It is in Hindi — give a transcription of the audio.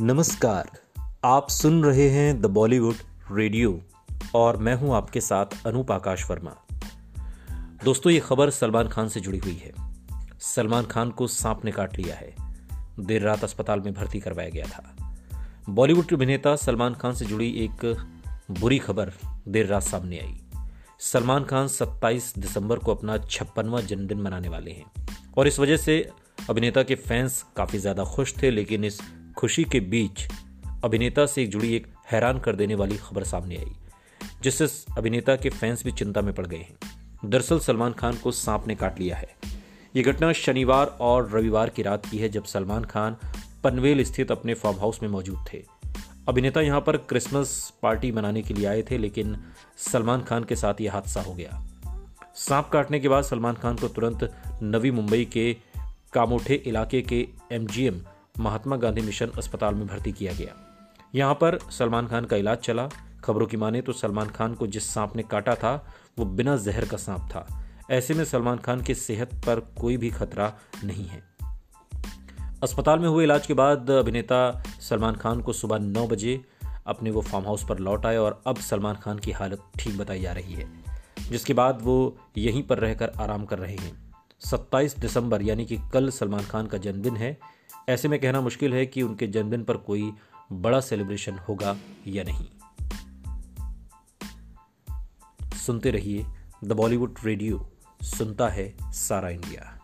नमस्कार, आप सुन रहे हैं द बॉलीवुड रेडियो और मैं हूँ आपके साथ अनूप आकाश वर्मा। दोस्तों, ये खबर सलमान खान से जुड़ी हुई है। सलमान खान को सांप ने काट लिया है। देर रात अस्पताल में भर्ती करवाया गया था। बॉलीवुड अभिनेता सलमान खान से जुड़ी एक बुरी खबर देर रात सामने आई। सलमान खान 27 दिसंबर को अपना छप्पनवा जन्मदिन मनाने वाले हैं और इस वजह से अभिनेता के फैंस काफ़ी ज़्यादा खुश थे, लेकिन इस खुशी के बीच अभिनेता से जुड़ी एक हैरान कर देने वाली खबर सामने आई, जिससे अभिनेता के फैंस भी चिंता में पड़ गए हैं। दरअसल सलमान खान को सांप ने काट लिया है। ये घटना शनिवार और रविवार की रात की है, जब सलमान खान पनवेल स्थित अपने फार्म हाउस में मौजूद थे। अभिनेता यहाँ पर क्रिसमस पार्टी मनाने के लिए आए थे, लेकिन सलमान खान के साथ यह हादसा हो गया। सांप काटने के बाद सलमान खान को तुरंत नवी मुंबई के कामोठे इलाके के एमजीएम महात्मा गांधी मिशन अस्पताल में भर्ती किया गया। यहाँ पर सलमान खान का इलाज चला। खबरों की माने तो सलमान खान को जिस सांप ने काटा था, वो बिना जहर का सांप था। ऐसे में सलमान खान की सेहत पर कोई भी खतरा नहीं है। अस्पताल में हुए इलाज के बाद अभिनेता सलमान खान को सुबह नौ बजे अपने वो फार्म हाउस पर लौट आए और अब सलमान खान की हालत ठीक बताई जा रही है, जिसके बाद वो यहीं पर रहकर आराम कर रहे हैं। 27 दिसंबर, यानी कि कल सलमान खान का जन्मदिन है। ऐसे में कहना मुश्किल है कि उनके जन्मदिन पर कोई बड़ा सेलिब्रेशन होगा या नहीं। सुनते रहिए द बॉलीवुड रेडियो, सुनता है सारा इंडिया।